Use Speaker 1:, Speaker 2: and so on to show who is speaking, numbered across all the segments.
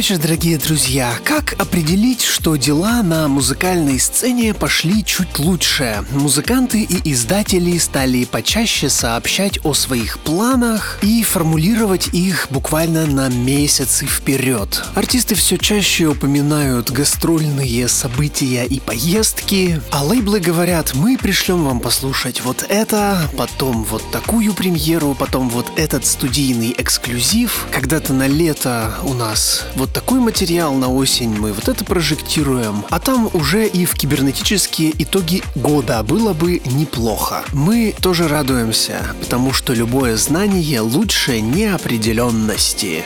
Speaker 1: Вечер, дорогие друзья. Как определить, что дела на музыкальной сцене пошли чуть лучше? Музыканты и издатели стали почаще сообщать о своих планах и формулировать их буквально на месяцы вперед. Артисты все чаще упоминают гастрольные события и поездки, а лейблы говорят, мы пришлем вам послушать вот это, потом вот такую премьеру, потом вот этот студийный эксклюзив. Когда-то на лето у нас вот такой материал на осень, мы вот это прожектируем, а там уже и в кибернетические итоги года было бы неплохо. Мы тоже радуемся, потому что любое знание лучше неопределенности.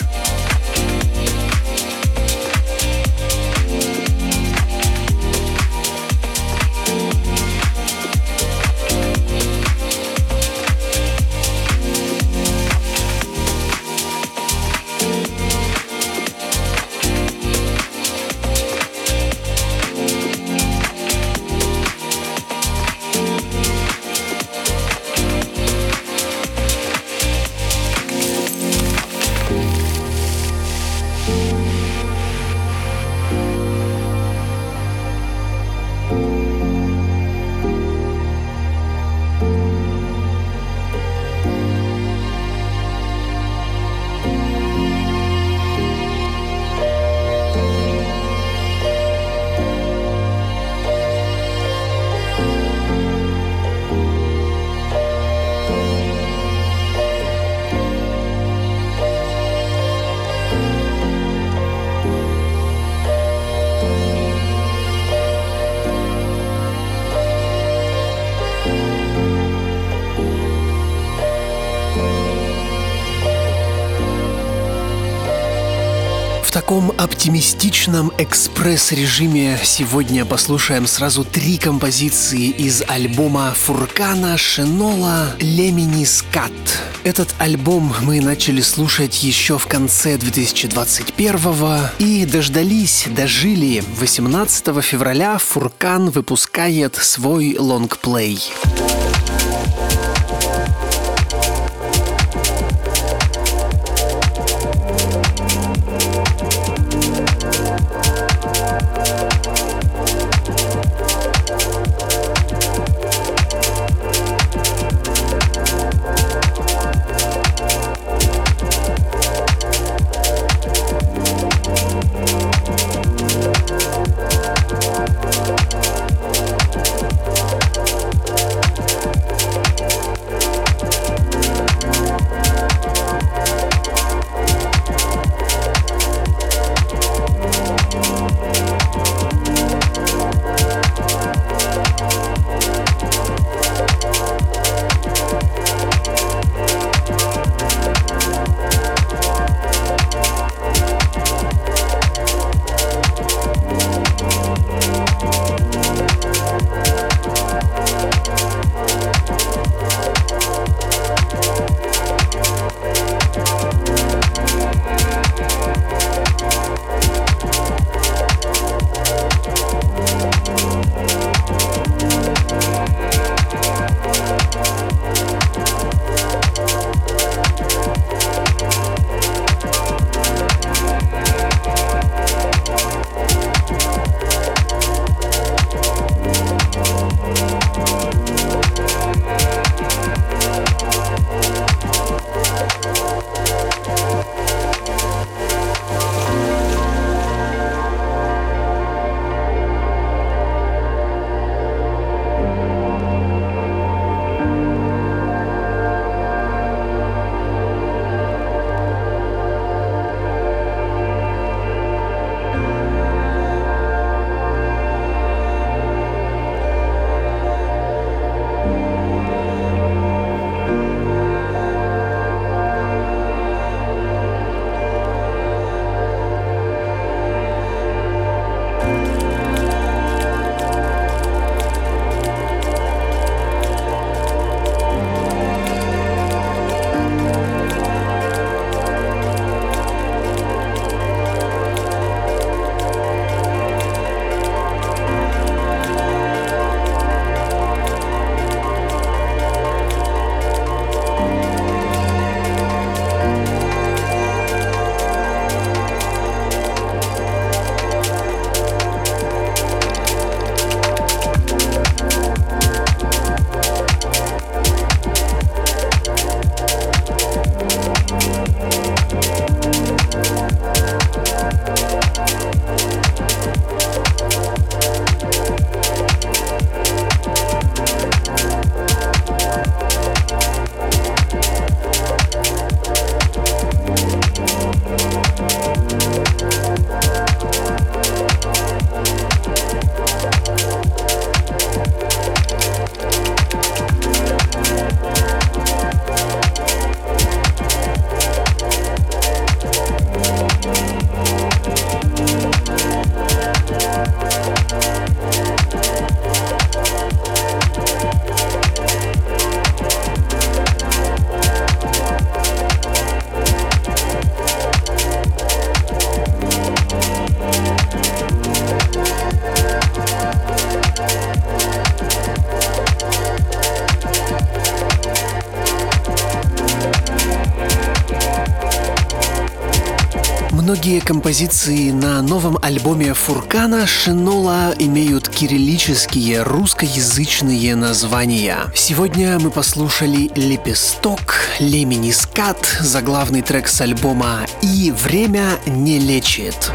Speaker 1: Оптимистичном экспресс-режиме сегодня послушаем сразу три композиции из альбома Фуркана Шенола «Лемини Скат». Этот альбом мы начали слушать еще в конце 2021 и дождались, дожили. 18 февраля Фуркан выпускает свой лонгплей. многие Фуркана Шинола имеют кириллические русскоязычные названия. Сегодня мы послушали «Лепесток», «Лемени скат», заглавный трек с альбома и «Время не лечит».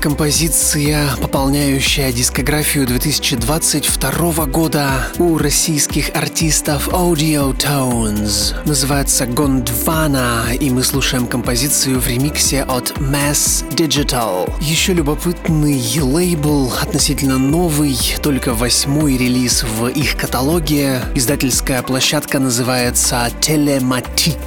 Speaker 1: Композиция, пополняющая дискографию 2022 года у российских артистов Audio Tones. Называется Гондвана, и мы слушаем композицию в ремиксе от Mass Digital. Еще любопытный лейбл, относительно новый, только восьмой релиз в их каталоге. Издательская площадка называется Telematic.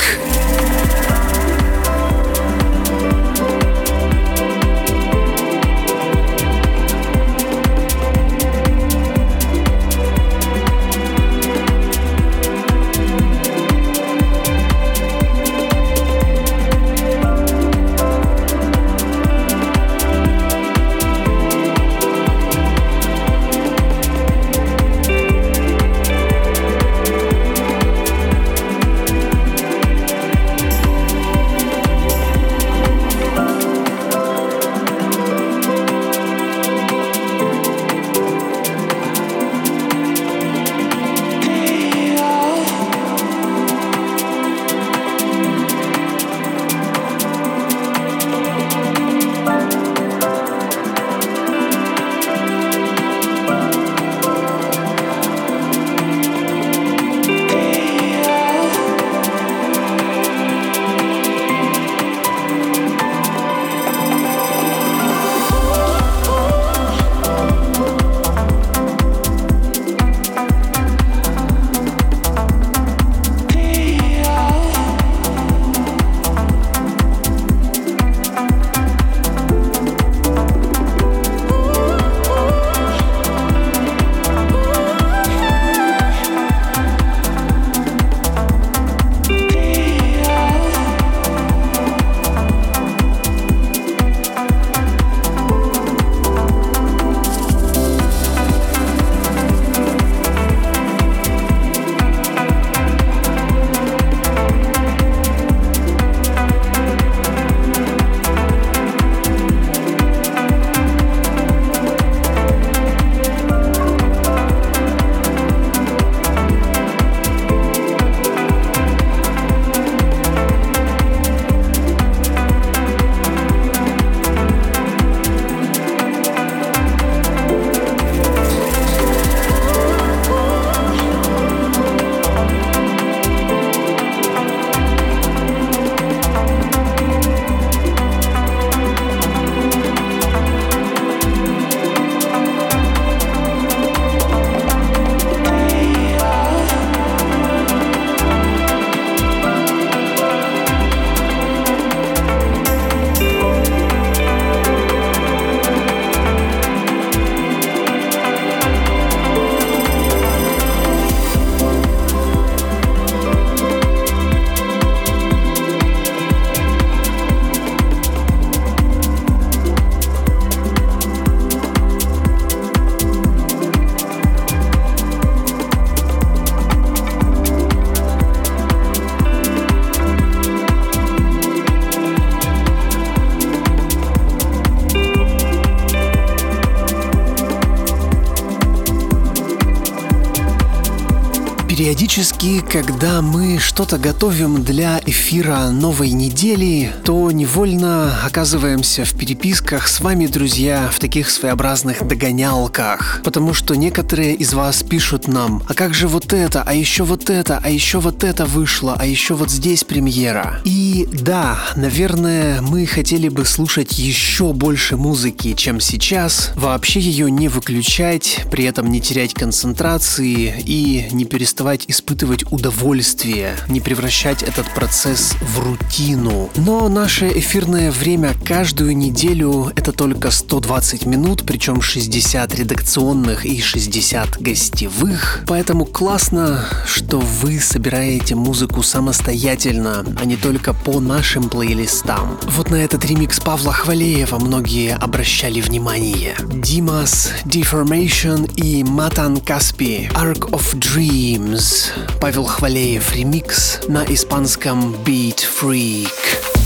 Speaker 1: Периодически, когда мы что-то готовим для эфира новой недели, то невольно оказываемся в переписках с вами, друзья, в таких своеобразных догонялках. Потому что некоторые из вас пишут нам, а как же вот это, а еще вот это, а еще вот это вышло, а еще вот здесь премьера. И да, наверное, мы хотели бы слушать еще больше музыки, чем сейчас, вообще ее не выключать, при этом не терять концентрации и не переставать испытывать удовольствие, не превращать этот процесс в рутину. Но наше эфирное время каждую неделю это только 120 минут, причем 60 редакционных и 60 гостевых. Поэтому классно, что вы собираете музыку самостоятельно, а не только по нашим плейлистам. Вот на этот ремикс Павла Хвалеева многие обращали внимание. Димас, Deformation и Матан Каспи, Arc of Dream. Павел Хвалеев ремикс на испанском Beat Freak.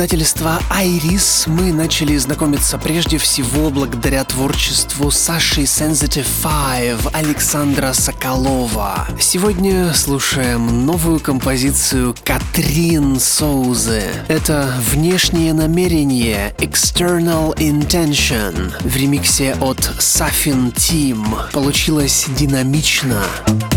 Speaker 1: Издательства «Айрис» мы начали знакомиться прежде всего благодаря творчеству Саши Sensitive Five Александра Соколова. Сегодня слушаем новую композицию Катрин Соузы. Это «Внешнее намерение» External Intention в ремиксе от Safin Team. Получилось динамично. прошлой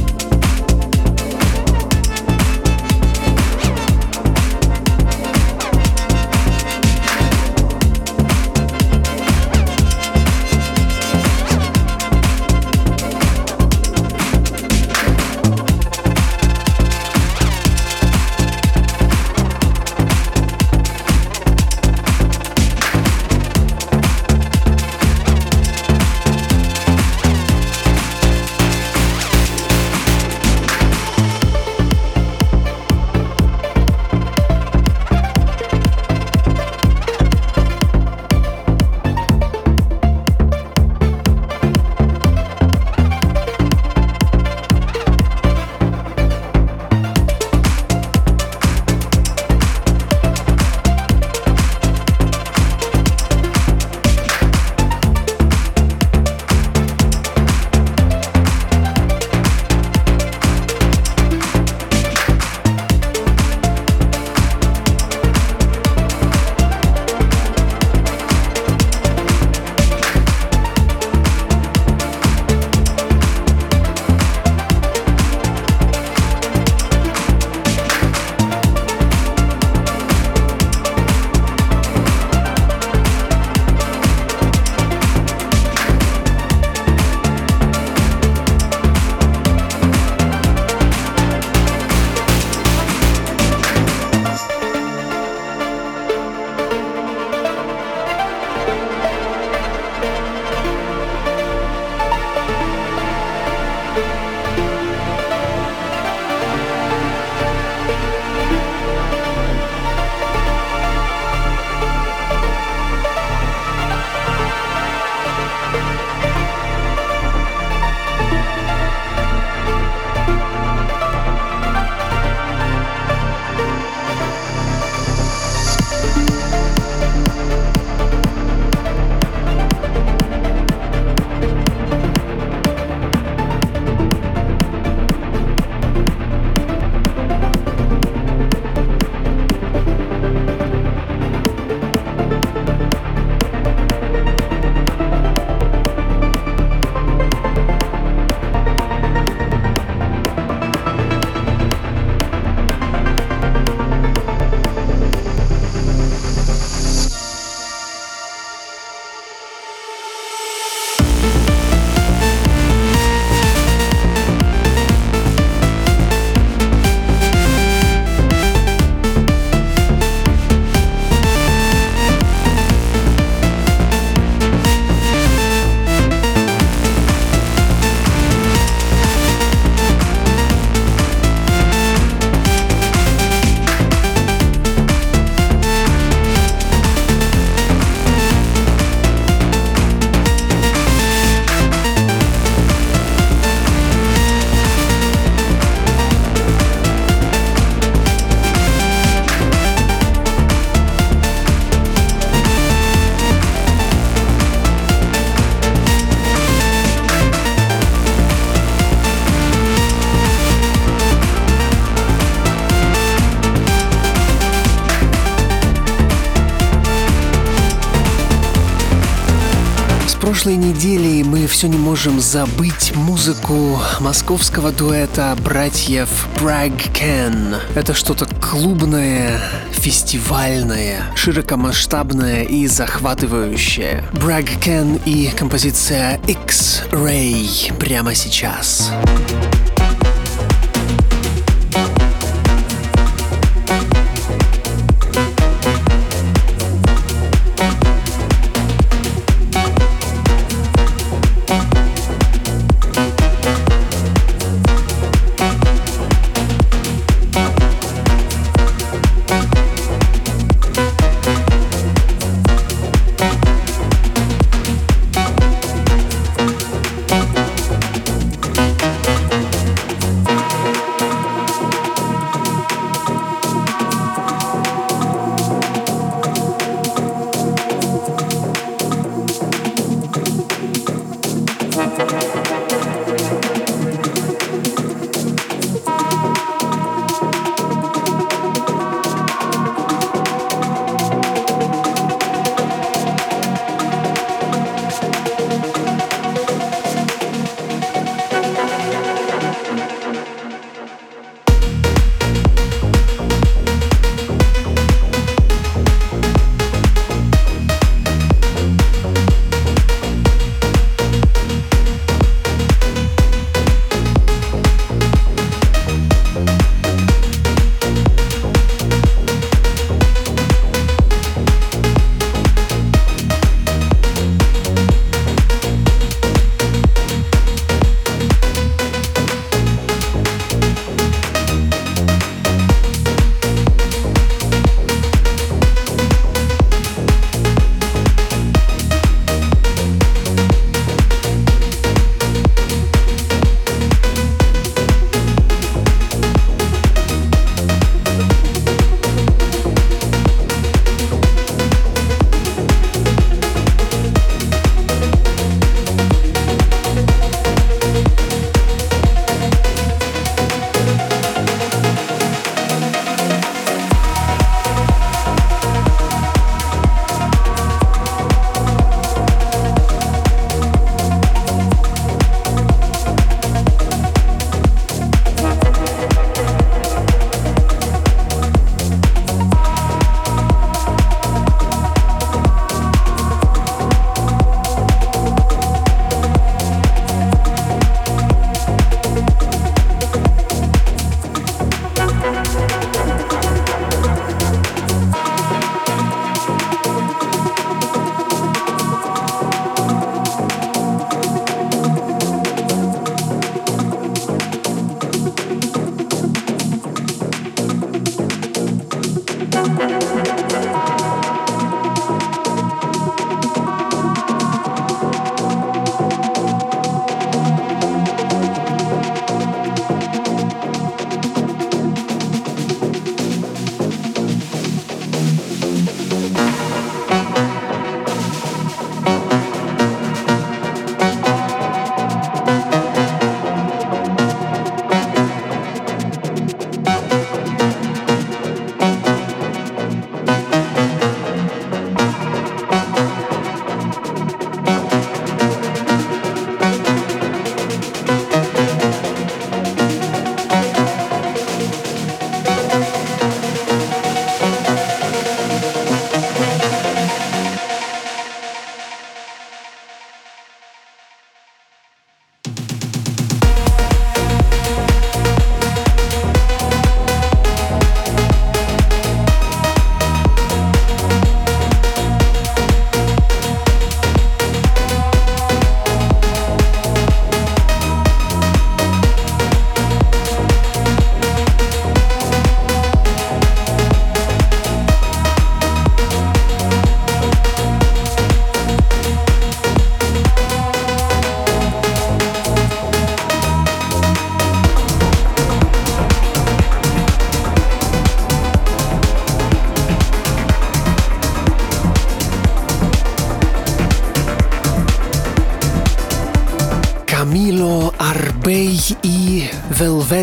Speaker 1: забыть музыку московского дуэта братьев Bragg Ken. Это что-то клубное, фестивальное, широкомасштабное и захватывающее. Bragg Ken и композиция X-Ray прямо сейчас. Сейчас.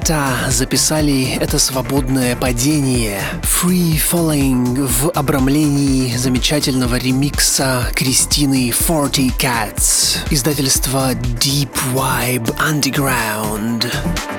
Speaker 1: Velveta записали это свободное падение Free Falling в обрамлении замечательного ремикса Кристины Forty Cats издательства Deep Vibe Underground.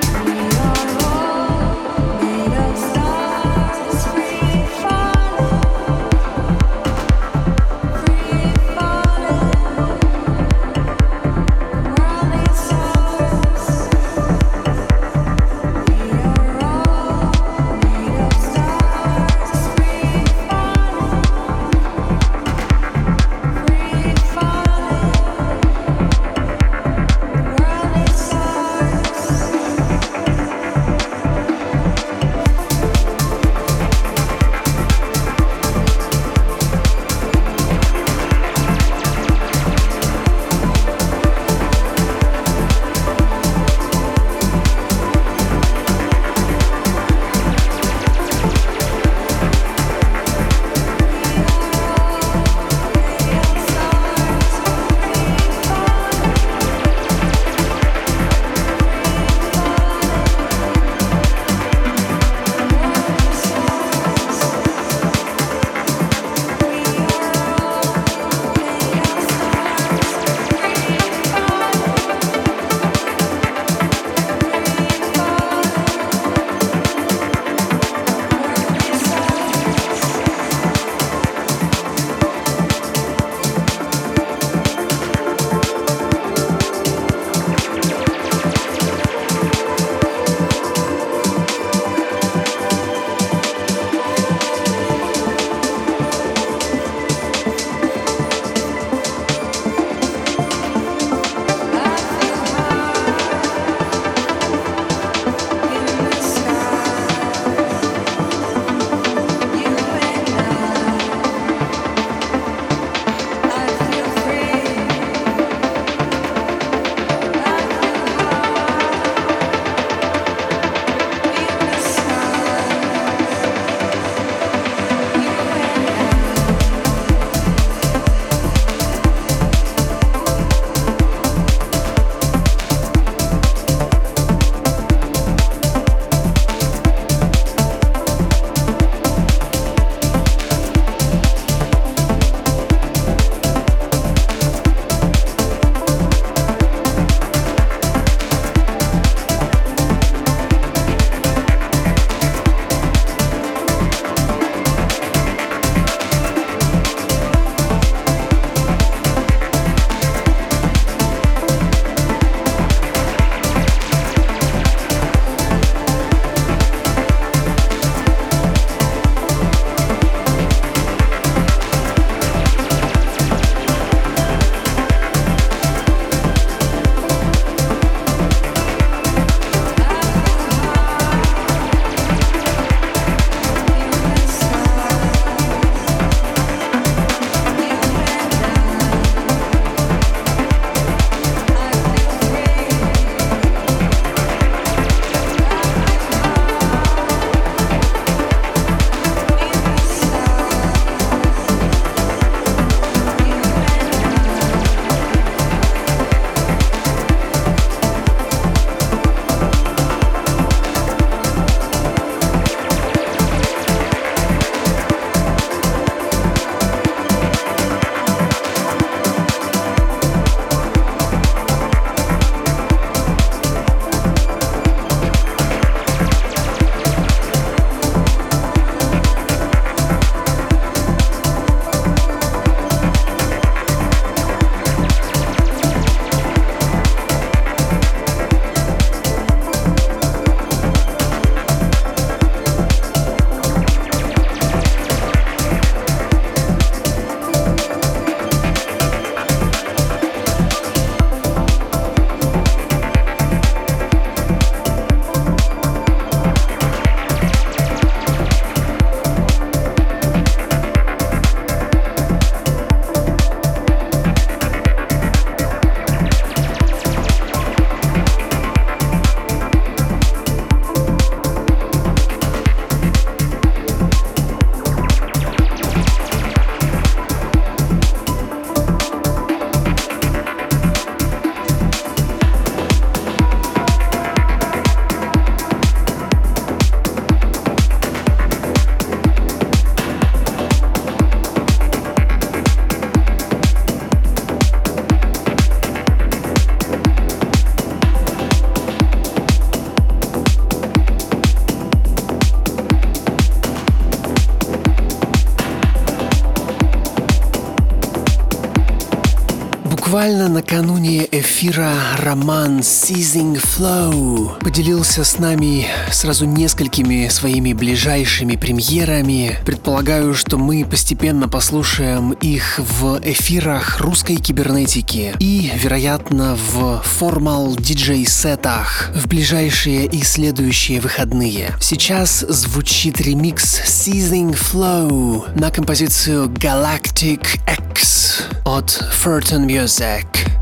Speaker 1: Буквально накануне эфира роман Seizing Flow поделился с нами сразу несколькими своими ближайшими премьерами. Предполагаю, что мы постепенно послушаем их в эфирах русской кибернетики и, вероятно, в формал диджей-сетах в ближайшие и следующие выходные. Сейчас звучит ремикс Seizing Flow на композицию Galactic X от Furton Music.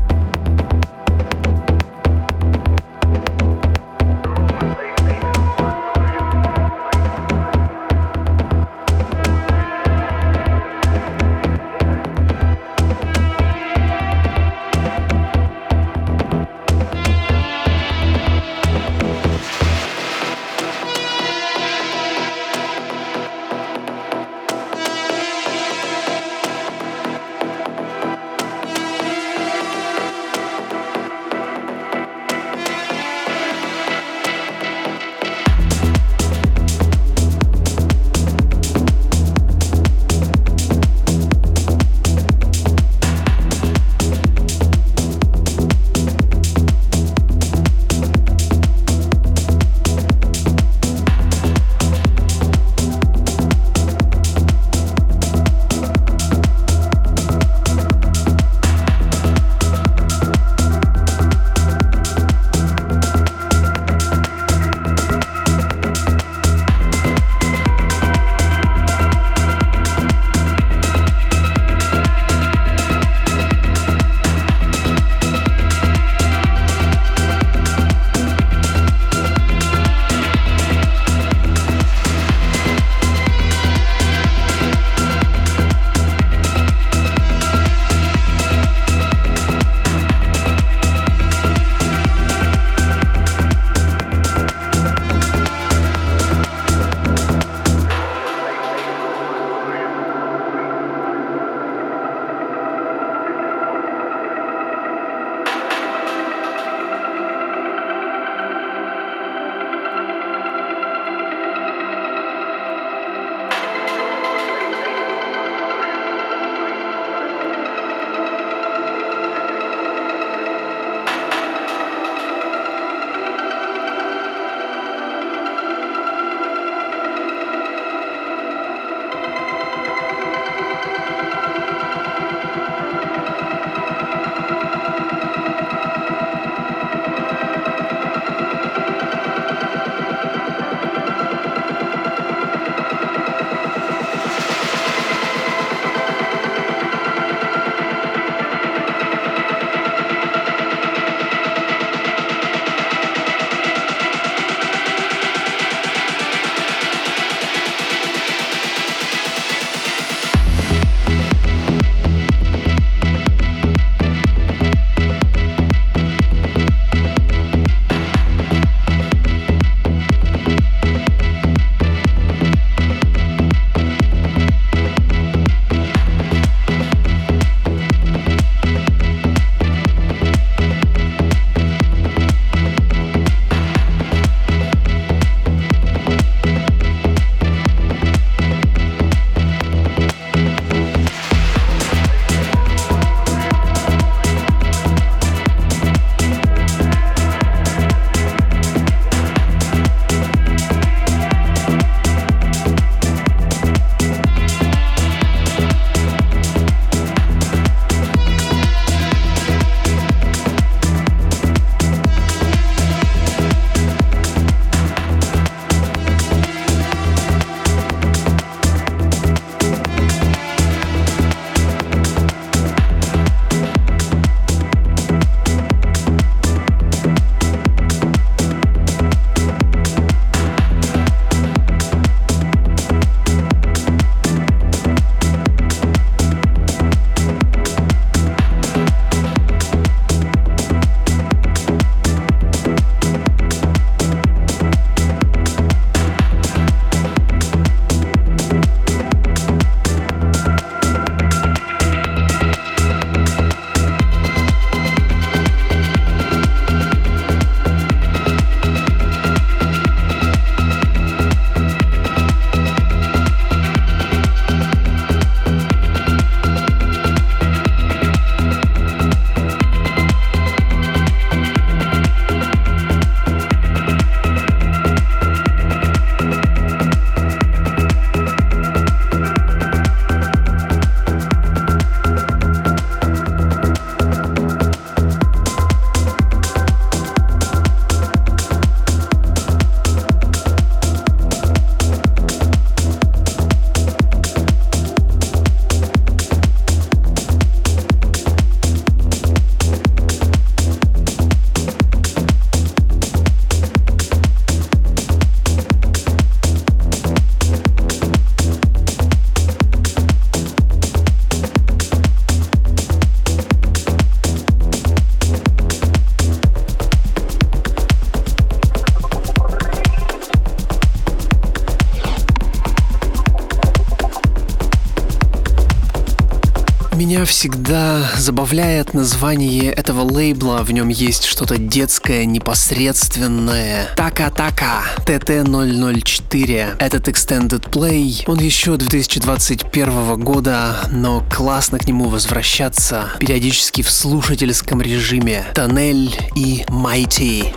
Speaker 1: Всегда забавляет название этого лейбла, в нем есть что-то детское, непосредственное. Така-така, TT004. Этот Extended Play, он еще 2021 года, но классно к нему возвращаться, периодически в слушательском режиме. Тоннель и Mighty.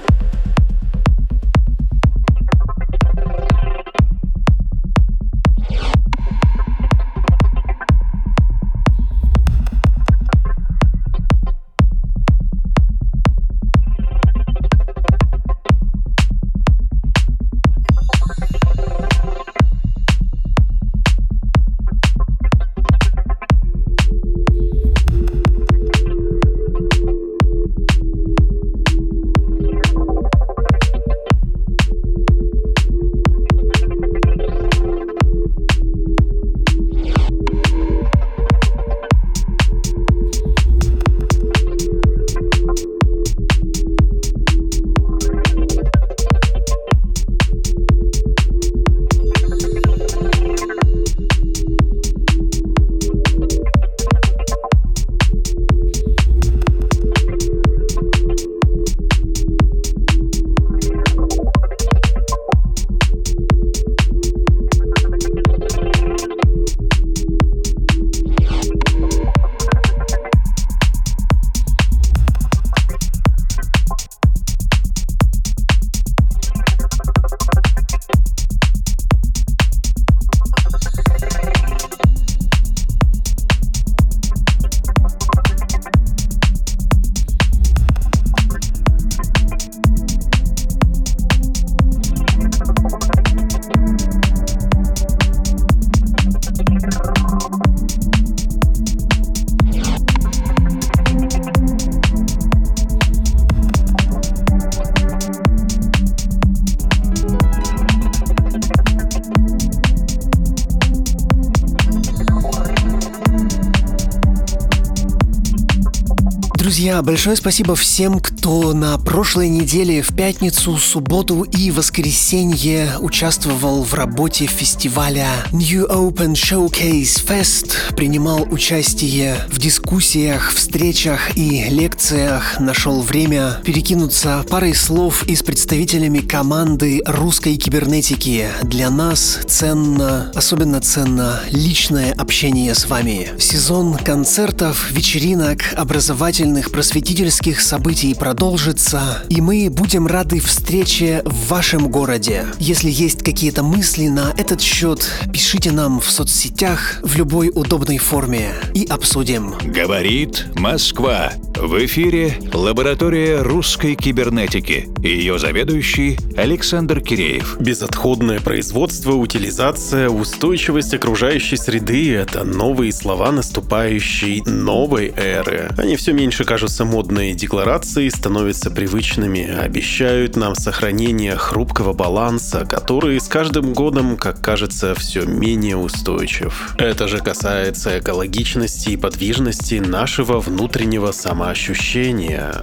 Speaker 1: Друзья, большое спасибо всем, кто на прошлой неделе в пятницу, субботу и воскресенье участвовал в работе фестиваля New Open Showcase Fest, принимал участие в дискуссиях, встречах и лекциях, нашел время перекинуться парой слов и с представителями команды русской кибернетики. Для нас ценно, особенно ценно личное общение с вами. Сезон концертов, вечеринок, образовательных просветительских событий продолжится, и мы будем рады встрече в вашем городе. Если есть какие-то мысли на этот счет, пишите нам в соцсетях в любой удобной форме и обсудим.
Speaker 2: Говорит Москва. В эфире лаборатория русской кибернетики. Ее заведующий Александр Киреев.
Speaker 3: Безотходное производство, утилизация, устойчивость окружающей среды – это новые слова наступающей новой эры. Они все меньше кажутся модной декларацией, становятся привычными, обещают нам сохранение хрупкого баланса, который с каждым годом, как кажется, все менее устойчив. Это же касается экологичности и подвижности нашего внутреннего самоощущения.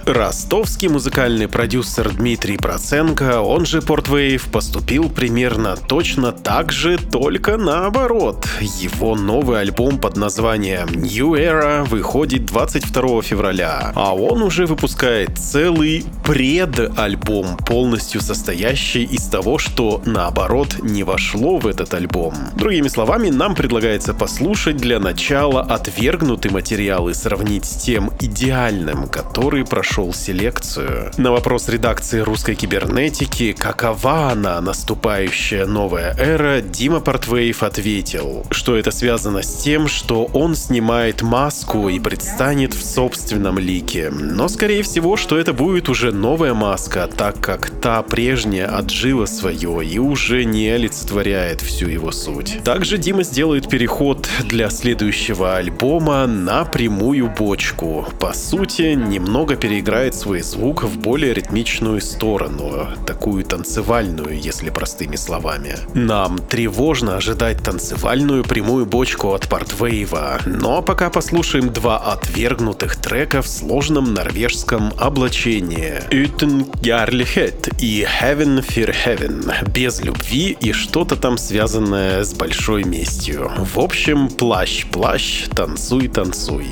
Speaker 3: Ростовский музыкальный продюсер Дмитрий Проценко, он же Портвейв, поступил примерно точно так же, только наоборот. Его новый альбом под названием New Era выходит 22 февраля а он уже выпускает целый предальбом, полностью состоящий из того, что наоборот не вошло в этот альбом. Другими словами, нам предлагается послушать для начала отвергнутый материал и сравнить с тем идеальным, который прошел селекцию. На вопрос редакции русской кибернетики, какова она, наступающая новая эра, Дима Портвейв ответил, что это связано с тем, что он снимает маску и предстанет в собственном лике. Но скорее всего, что это будет уже новая маска, так как та прежняя отжила свое и уже не олицетворяет всю его суть. Также Дима сделает переход для следующего альбома на прямую бочку. По сути, немного переиграет свой звук в более ритмичную сторону, такую танцевальную, если простыми словами. Нам тревожно ожидать танцевальную прямую бочку от Портвейва, но пока послушаем два отвергнутых трека с сложном норвежском облачении. Uten Gerlighet и Heaven for Heaven. Без любви и что-то там связанное с большой местью. В общем, плащ-плащ, танцуй-танцуй.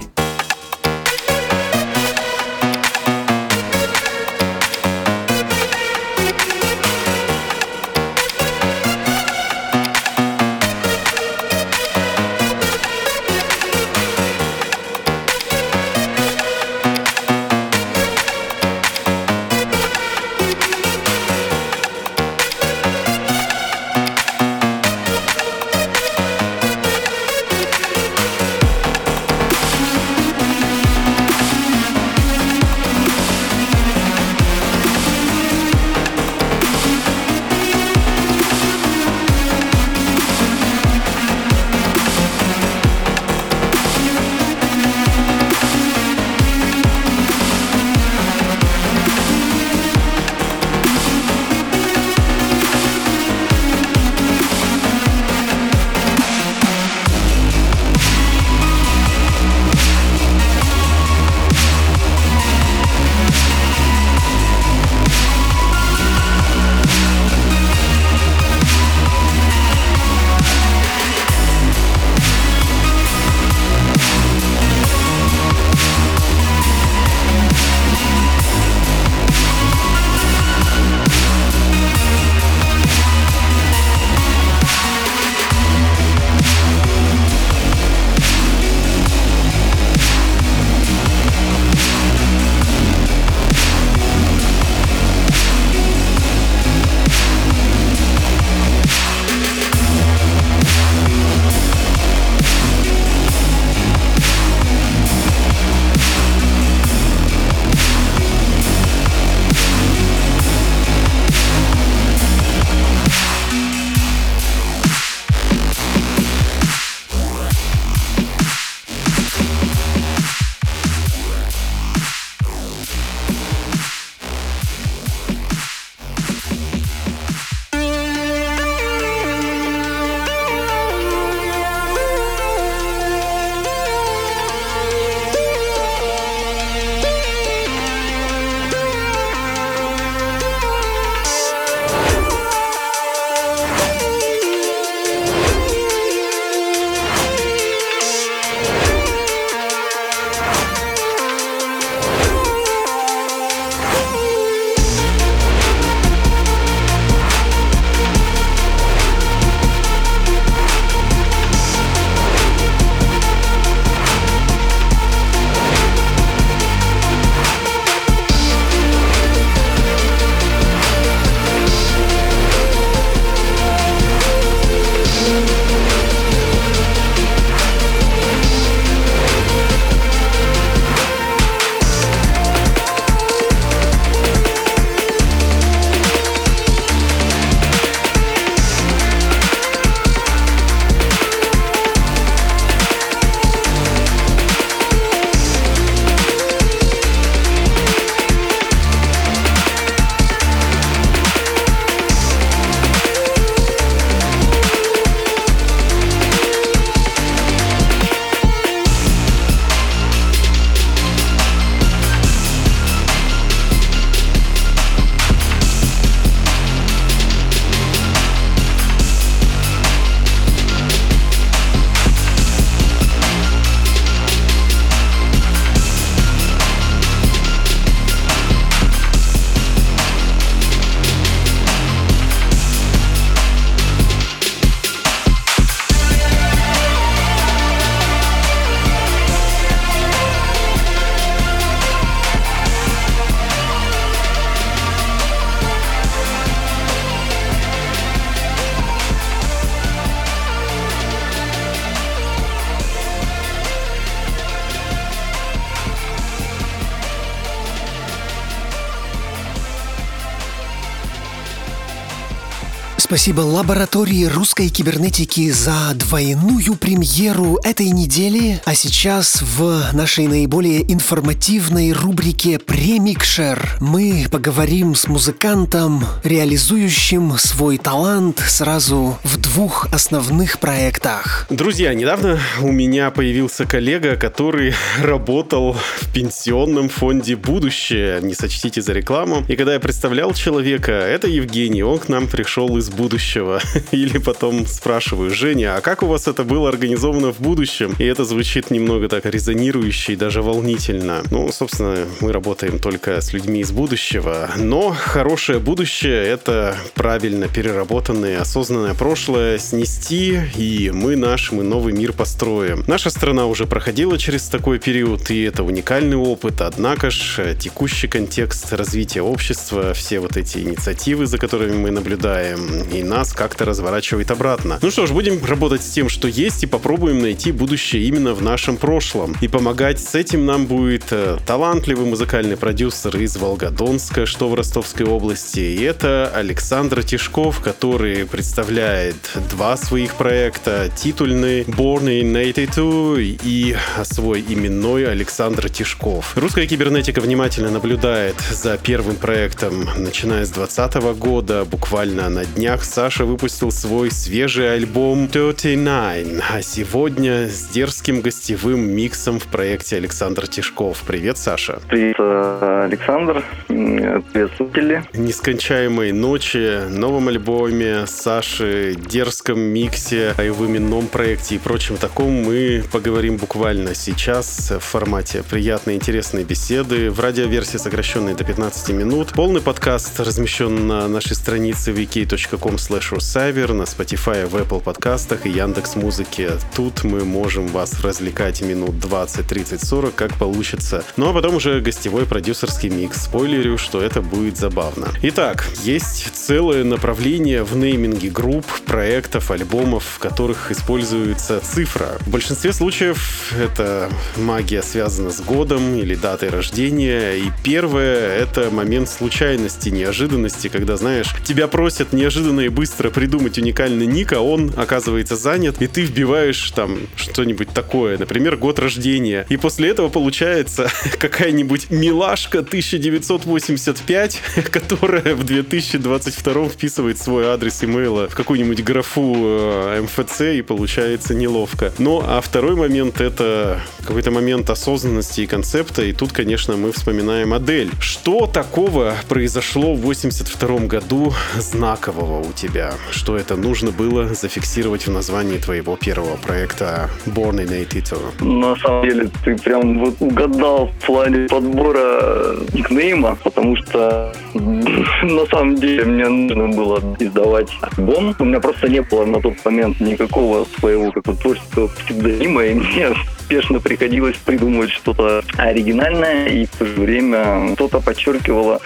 Speaker 1: Спасибо лаборатории русской кибернетики за двойную премьеру этой недели. А сейчас в нашей наиболее информативной рубрике «Премикшер» мы поговорим с музыкантом, реализующим свой талант сразу в двух основных проектах.
Speaker 3: Друзья, недавно у меня появился коллега, который работал в пенсионном фонде «Будущее». Не сочтите за рекламу. И когда я представлял человека, это Евгений, он к нам пришел из будущего. Или потом спрашиваю, Женя, а как у вас это было организовано в будущем? И это звучит немного так резонирующе и даже волнительно. Ну, собственно, мы работаем только с людьми из будущего. Но хорошее будущее — это правильно переработанное, осознанное прошлое снести, и мы наш, мы новый мир построим. Наша страна уже проходила через такой период, и это уникальный опыт. Однако ж текущий контекст развития общества, все вот эти инициативы, за которыми мы наблюдаем, и нас как-то разворачивает обратно. Ну что ж, будем работать с тем, что есть, и попробуем найти будущее именно в нашем прошлом. И помогать с этим нам будет э, талантливый музыкальный продюсер из Волгодонска, что в Ростовской области. И это Александр Тишков, который представляет два своих проекта. Титульный Born in 82 и свой именной Александр Тишков. Русская кибернетика внимательно наблюдает за первым проектом, начиная с 2020 года. Буквально на днях Саша выпустил свой свежий альбом 39, а сегодня с дерзким гостевым миксом в проекте Александр Тишков. Привет, Саша.
Speaker 4: Привет, э, Александр. Привет, слушатели.
Speaker 3: Нескончаемой ночи, новом альбоме Саши, дерзком миксе, о его именном проекте и прочем таком мы поговорим буквально сейчас в формате приятной, интересной беседы в радиоверсии, сокращенной до 15 минут. Полный подкаст размещен на нашей странице wiki.com slash на Spotify, в Apple подкастах и Яндекс Музыке. Тут мы можем вас развлекать минут 20, 30, 40, как получится. Ну а потом уже гостевой продюсерский микс. Спойлерю, что это будет забавно. Итак, есть целое направление в нейминге групп, проектов, альбомов, в которых используется цифра. В большинстве случаев это магия связана с годом или датой рождения. И первое — это момент случайности, неожиданности, когда, знаешь, тебя просят неожиданно и быстро придумать уникальный ник, а он оказывается занят, и ты вбиваешь там что-нибудь такое, например, год рождения. И после этого получается какая-нибудь милашка 1985, которая в 2022 вписывает свой адрес имейла в какую-нибудь графу э, МФЦ и получается неловко. Ну, а второй момент — это какой-то момент осознанности и концепта, и тут, конечно, мы вспоминаем Адель. Что такого произошло в 82 году знакового у тебя? Что это нужно было зафиксировать в названии твоего первого проекта Born in 82?
Speaker 4: На самом деле, ты прям вот угадал в плане подбора никнейма, потому что на самом деле мне нужно было издавать альбом. У меня просто не было на тот момент никакого своего как бы, творческого псевдонима, и мне спешно приходилось придумывать что-то оригинальное, и в то же время что-то подчеркивало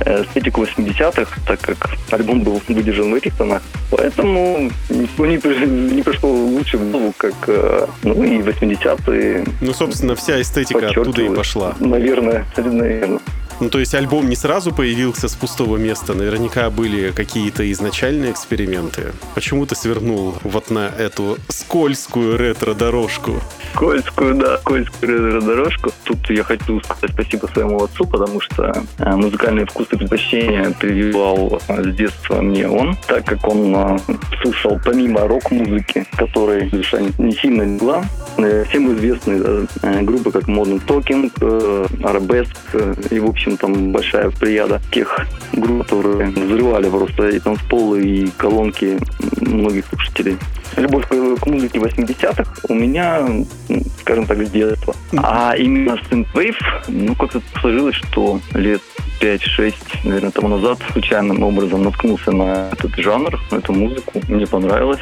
Speaker 4: эстетику 80-х, так как альбом был выдержан в этих тонах. Поэтому никто не, не пришло лучше в голову, как э, ну и 80-е.
Speaker 3: Ну, собственно, вся эстетика оттуда и пошла.
Speaker 4: Наверное, наверное.
Speaker 3: Ну, то есть альбом не сразу появился с пустого места, наверняка были какие-то изначальные эксперименты. Почему ты свернул вот на эту скользкую ретро-дорожку?
Speaker 4: Скользкую, да, скользкую ретро-дорожку. Тут я хочу сказать спасибо своему отцу, потому что э, музыкальные вкусы предпочтения прививал э, с детства мне он, так как он э, слушал помимо рок-музыки, которой душа не сильно легла, всем известные группы, как Modern Talking, Arabesque и, в общем, общем, там большая плеяда тех групп, которые взрывали просто и танцполы, и колонки многих слушателей. Любовь к, музыке 80-х у меня, скажем так, с детства. А именно Synthwave, ну, как-то сложилось, что лет 5-6, наверное, тому назад случайным образом наткнулся на этот жанр, на эту музыку. Мне понравилось.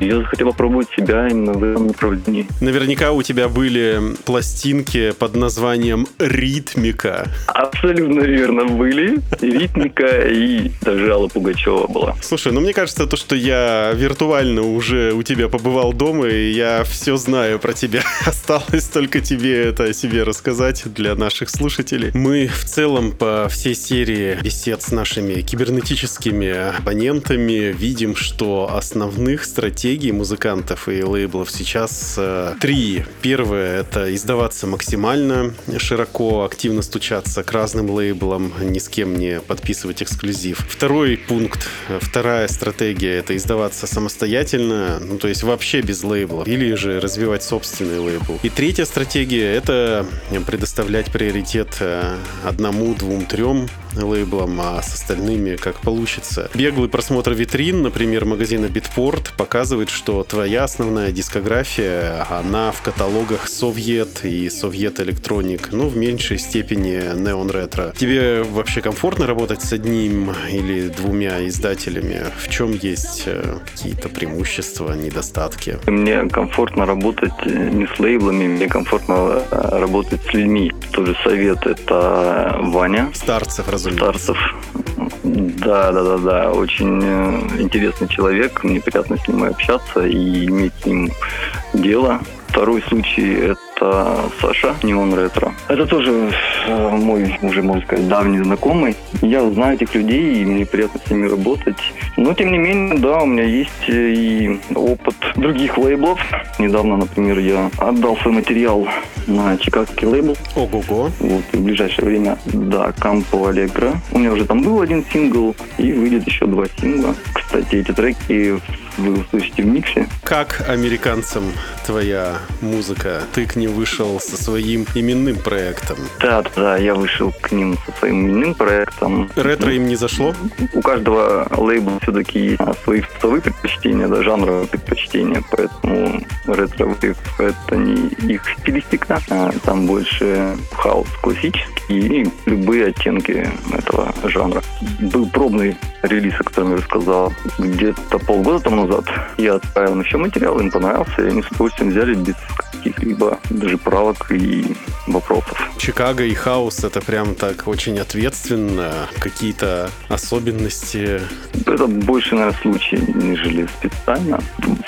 Speaker 4: Я захотел попробовать себя именно в этом направлении.
Speaker 3: Наверняка у тебя были пластинки под названием «Ритмика».
Speaker 4: Абсолютно верно были. И ритмика, и даже Алла Пугачева была.
Speaker 3: Слушай, ну мне кажется, то, что я виртуально уже у тебя побывал дома, и я все знаю про тебя. Осталось только тебе это о себе рассказать для наших слушателей. Мы в целом по всей серии бесед с нашими кибернетическими абонентами видим, что основных стратегий музыкантов и лейблов сейчас э, три. Первое — это издаваться максимально широко, активно стучаться к разным лейблам, ни с кем не подписывать эксклюзив. Второй пункт, вторая стратегия — это издаваться самостоятельно, ну то есть вообще без лейблов, или же развивать собственный лейбл. И третья стратегия — это предоставлять приоритет э, одному, двум, трем лейблам, а с остальными как получится. Беглый просмотр витрин, например, магазина Bitport, показывает, что твоя основная дискография, она в каталогах Совет и Совет Electronic, ну, в меньшей степени Neon Retro. Тебе вообще комфортно работать с одним или двумя издателями? В чем есть э, какие-то преимущества, недостатки?
Speaker 4: Мне комфортно работать э, не с лейблами, мне комфортно э, работать с людьми. Тот же совет это Ваня.
Speaker 3: Старцев, разумеется.
Speaker 4: Старцев. Да, да, да, да. Очень интересный человек. Мне приятно с ним общаться и иметь с ним дело. Второй случай – это Саша, Неон Ретро. Это тоже э, мой, уже можно сказать, давний знакомый. Я знаю этих людей, и мне приятно с ними работать. Но, тем не менее, да, у меня есть и опыт других лейблов. Недавно, например, я отдал свой материал на чикагский лейбл.
Speaker 3: Ого-го.
Speaker 4: Вот, и в ближайшее время, да, Кампо Аллегро. У меня уже там был один сингл, и выйдет еще два сингла. Кстати, эти треки вы услышите в миксе.
Speaker 3: Как американцам твоя музыка? Ты к ним вышел со своим именным проектом.
Speaker 4: Да, да, я вышел к ним со своим именным проектом.
Speaker 3: Ретро им не зашло?
Speaker 4: У каждого лейбла все-таки есть свои вкусовые предпочтения, да, жанровые предпочтения, поэтому ретро это не их стилистика, а там больше хаос классический и любые оттенки этого жанра. Был пробный релиз, о котором я рассказал, где-то полгода тому назад. Я отправил еще материал, им понравился, и они с удовольствием взяли без каких-либо даже правок и вопросов.
Speaker 3: Чикаго и хаос это прям так очень ответственно. Какие-то особенности?
Speaker 4: Это больше, наверное, случай, нежели специально.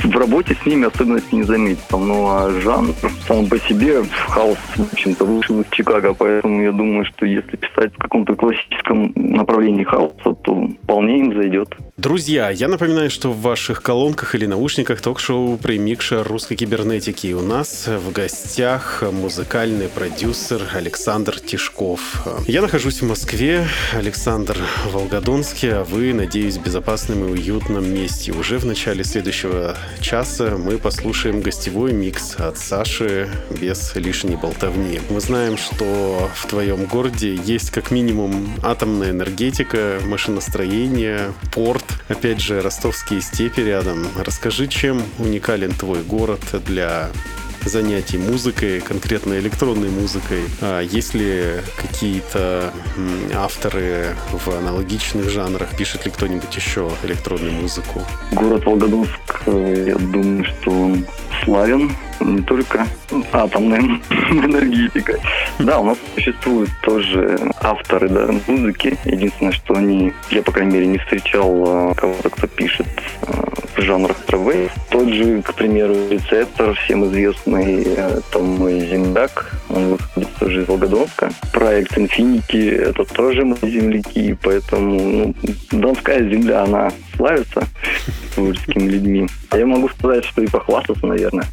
Speaker 4: В работе с ними особенности не заметил. Ну а жанр сам по себе хаос, в общем-то, вышел из Чикаго, поэтому я думаю, что если писать в каком-то классическом направлении хаоса, то вполне им зайдет.
Speaker 3: Друзья, я напоминаю, что в ваших колонках или наушниках ток-шоу «Премикша русской кибернетики». У нас в гостях музыкальный продюсер Александр Тишков. Я нахожусь в Москве, Александр в Волгодонске, а вы, надеюсь, в безопасном и уютном месте. Уже в начале следующего часа мы послушаем гостевой микс от Саши без лишней болтовни. Мы знаем, что в твоем городе есть как минимум атомная энергетика, машиностроение, порт, Опять же, ростовские степи рядом. Расскажи, чем уникален твой город для занятий музыкой, конкретно электронной музыкой? А есть ли какие-то авторы в аналогичных жанрах? Пишет ли кто-нибудь еще электронную музыку?
Speaker 4: Город Волгодонск, э, я думаю, что он славен не только атомной энергетикой. Да, у нас существуют тоже авторы да, музыки. Единственное, что они, я, по крайней мере, не встречал а, кого-то, кто пишет а, в жанрах травей. Тот же, к примеру, рецептор, всем известный, это мой земляк, он выходит тоже из Волгодонска. Проект Infinity, это тоже мои земляки, поэтому ну, Донская земля, она славится творческими людьми. А я могу сказать, что и похвастаться, наверное,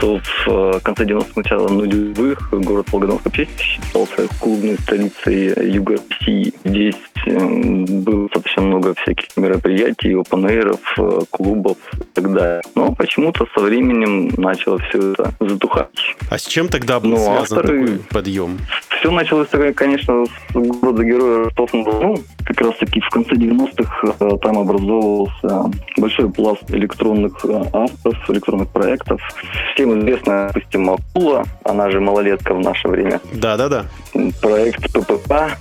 Speaker 4: что в э, конце 90-х, начало нулевых город Волгодонск вообще считался клубной столицей Юга России. Здесь э, было достаточно много всяких мероприятий, опенэйров, э, клубов и так далее. Но почему-то со временем начало все это затухать.
Speaker 3: А с чем тогда был ну, связан авторы... такой подъем?
Speaker 4: Все началось, конечно, с города-героя Ростов-на-Дону. Как раз-таки в конце 90-х там образовывался большой пласт электронных авторов, электронных проектов. Всем известная, допустим, Акула, она же малолетка в наше время.
Speaker 3: Да-да-да.
Speaker 4: Проект ППП,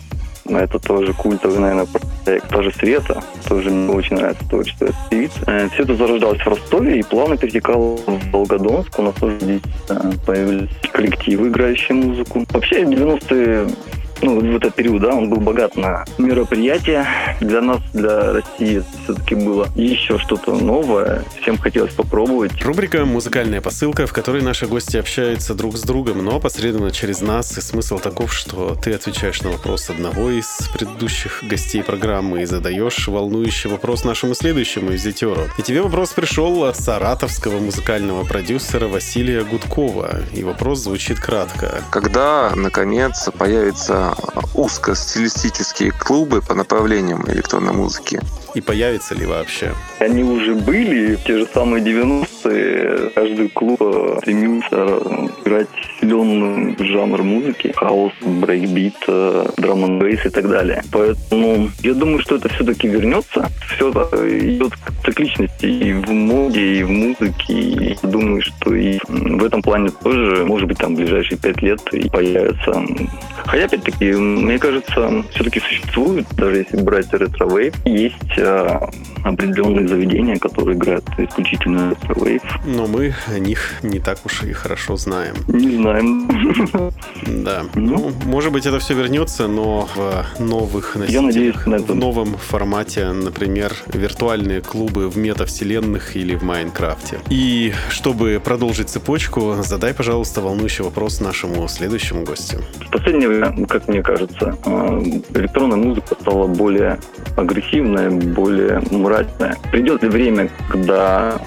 Speaker 4: Это тоже культовый, наверное, проект. Тоже Света. Тоже мне очень нравится творчество этой певицы. Э, Все это зарождалось в Ростове и плавно перетекало в Волгодонск. У нас тоже здесь э, появились коллективы, играющие музыку. Вообще, 90-е ну, в этот период, да, он был богат на мероприятия. Для нас, для России, все-таки было еще что-то новое. Всем хотелось попробовать.
Speaker 3: Рубрика «Музыкальная посылка», в которой наши гости общаются друг с другом, но посредственно через нас. И смысл таков, что ты отвечаешь на вопрос одного из предыдущих гостей программы и задаешь волнующий вопрос нашему следующему визитеру. И тебе вопрос пришел от саратовского музыкального продюсера Василия Гудкова. И вопрос звучит кратко.
Speaker 5: Когда, наконец, появится узкостилистические клубы по направлениям электронной музыки.
Speaker 3: И появится ли вообще?
Speaker 4: Они уже были, те же самые 90-е. Каждый клуб стремился играть силенный жанр музыки. Хаус, брейкбит, drum n и так далее. Поэтому я думаю, что это все-таки вернется. Все идет к цикличности и в моде, и в музыке. И думаю, что и в этом плане тоже, может быть, там в ближайшие пять лет и появится. Хотя, опять-таки, мне кажется, все-таки существует, даже если брать retrowave, есть определенные заведения, которые играют исключительно retrowave.
Speaker 3: Но мы о них не так уж и хорошо знаем.
Speaker 4: Не знаем.
Speaker 3: Да. Ну, может быть, это все вернется, но в новых
Speaker 4: Я надеюсь на
Speaker 3: в новом формате, например, виртуальные клубы в метавселенных или в Майнкрафте. И чтобы продолжить цепочку, задай, пожалуйста, волнующий вопрос нашему следующему гостю.
Speaker 4: В последнее время, как мне кажется, электронная музыка стала более агрессивная, более мрачная. Придет ли время, когда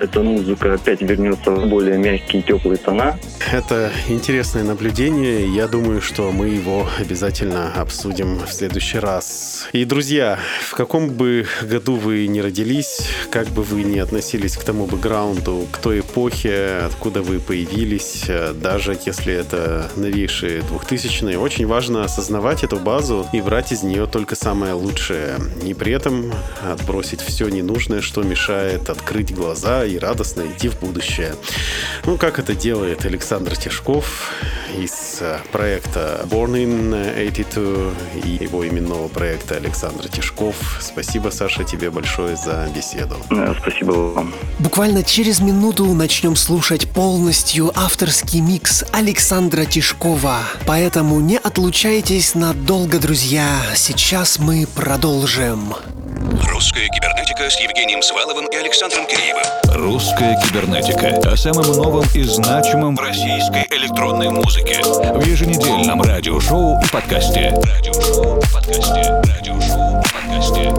Speaker 4: эта музыка опять вернется в более мягкие, теплые тона.
Speaker 3: Это интересное наблюдение. Я думаю, что мы его обязательно обсудим в следующий раз. И, друзья, в каком бы году вы ни родились, как бы вы ни относились к тому бэкграунду, к той эпохе, откуда вы появились, даже если это новейшие двухтысячные, очень важно осознавать эту базу и брать из нее только самое лучшее. И при этом отбросить все ненужное, что мешает открыть глаза и радостно идти в будущее. Ну, как это делает Александр Тишков из проекта Born in 82 и его именного проекта Александр Тишков. Спасибо, Саша, тебе большое за беседу.
Speaker 4: Спасибо вам.
Speaker 1: Буквально через минуту начнем слушать полностью авторский микс Александра Тишкова. Поэтому не отлучайтесь надолго, друзья. Сейчас мы продолжим.
Speaker 6: Русская кибернетика с Евгением Сваловым и Александром Киреевым.
Speaker 2: Русская кибернетика. О самом новом и значимом в российской электронной музыке. В еженедельном радиошоу и подкасте. Радиошоу и подкасте. Радиошоу и подкасте.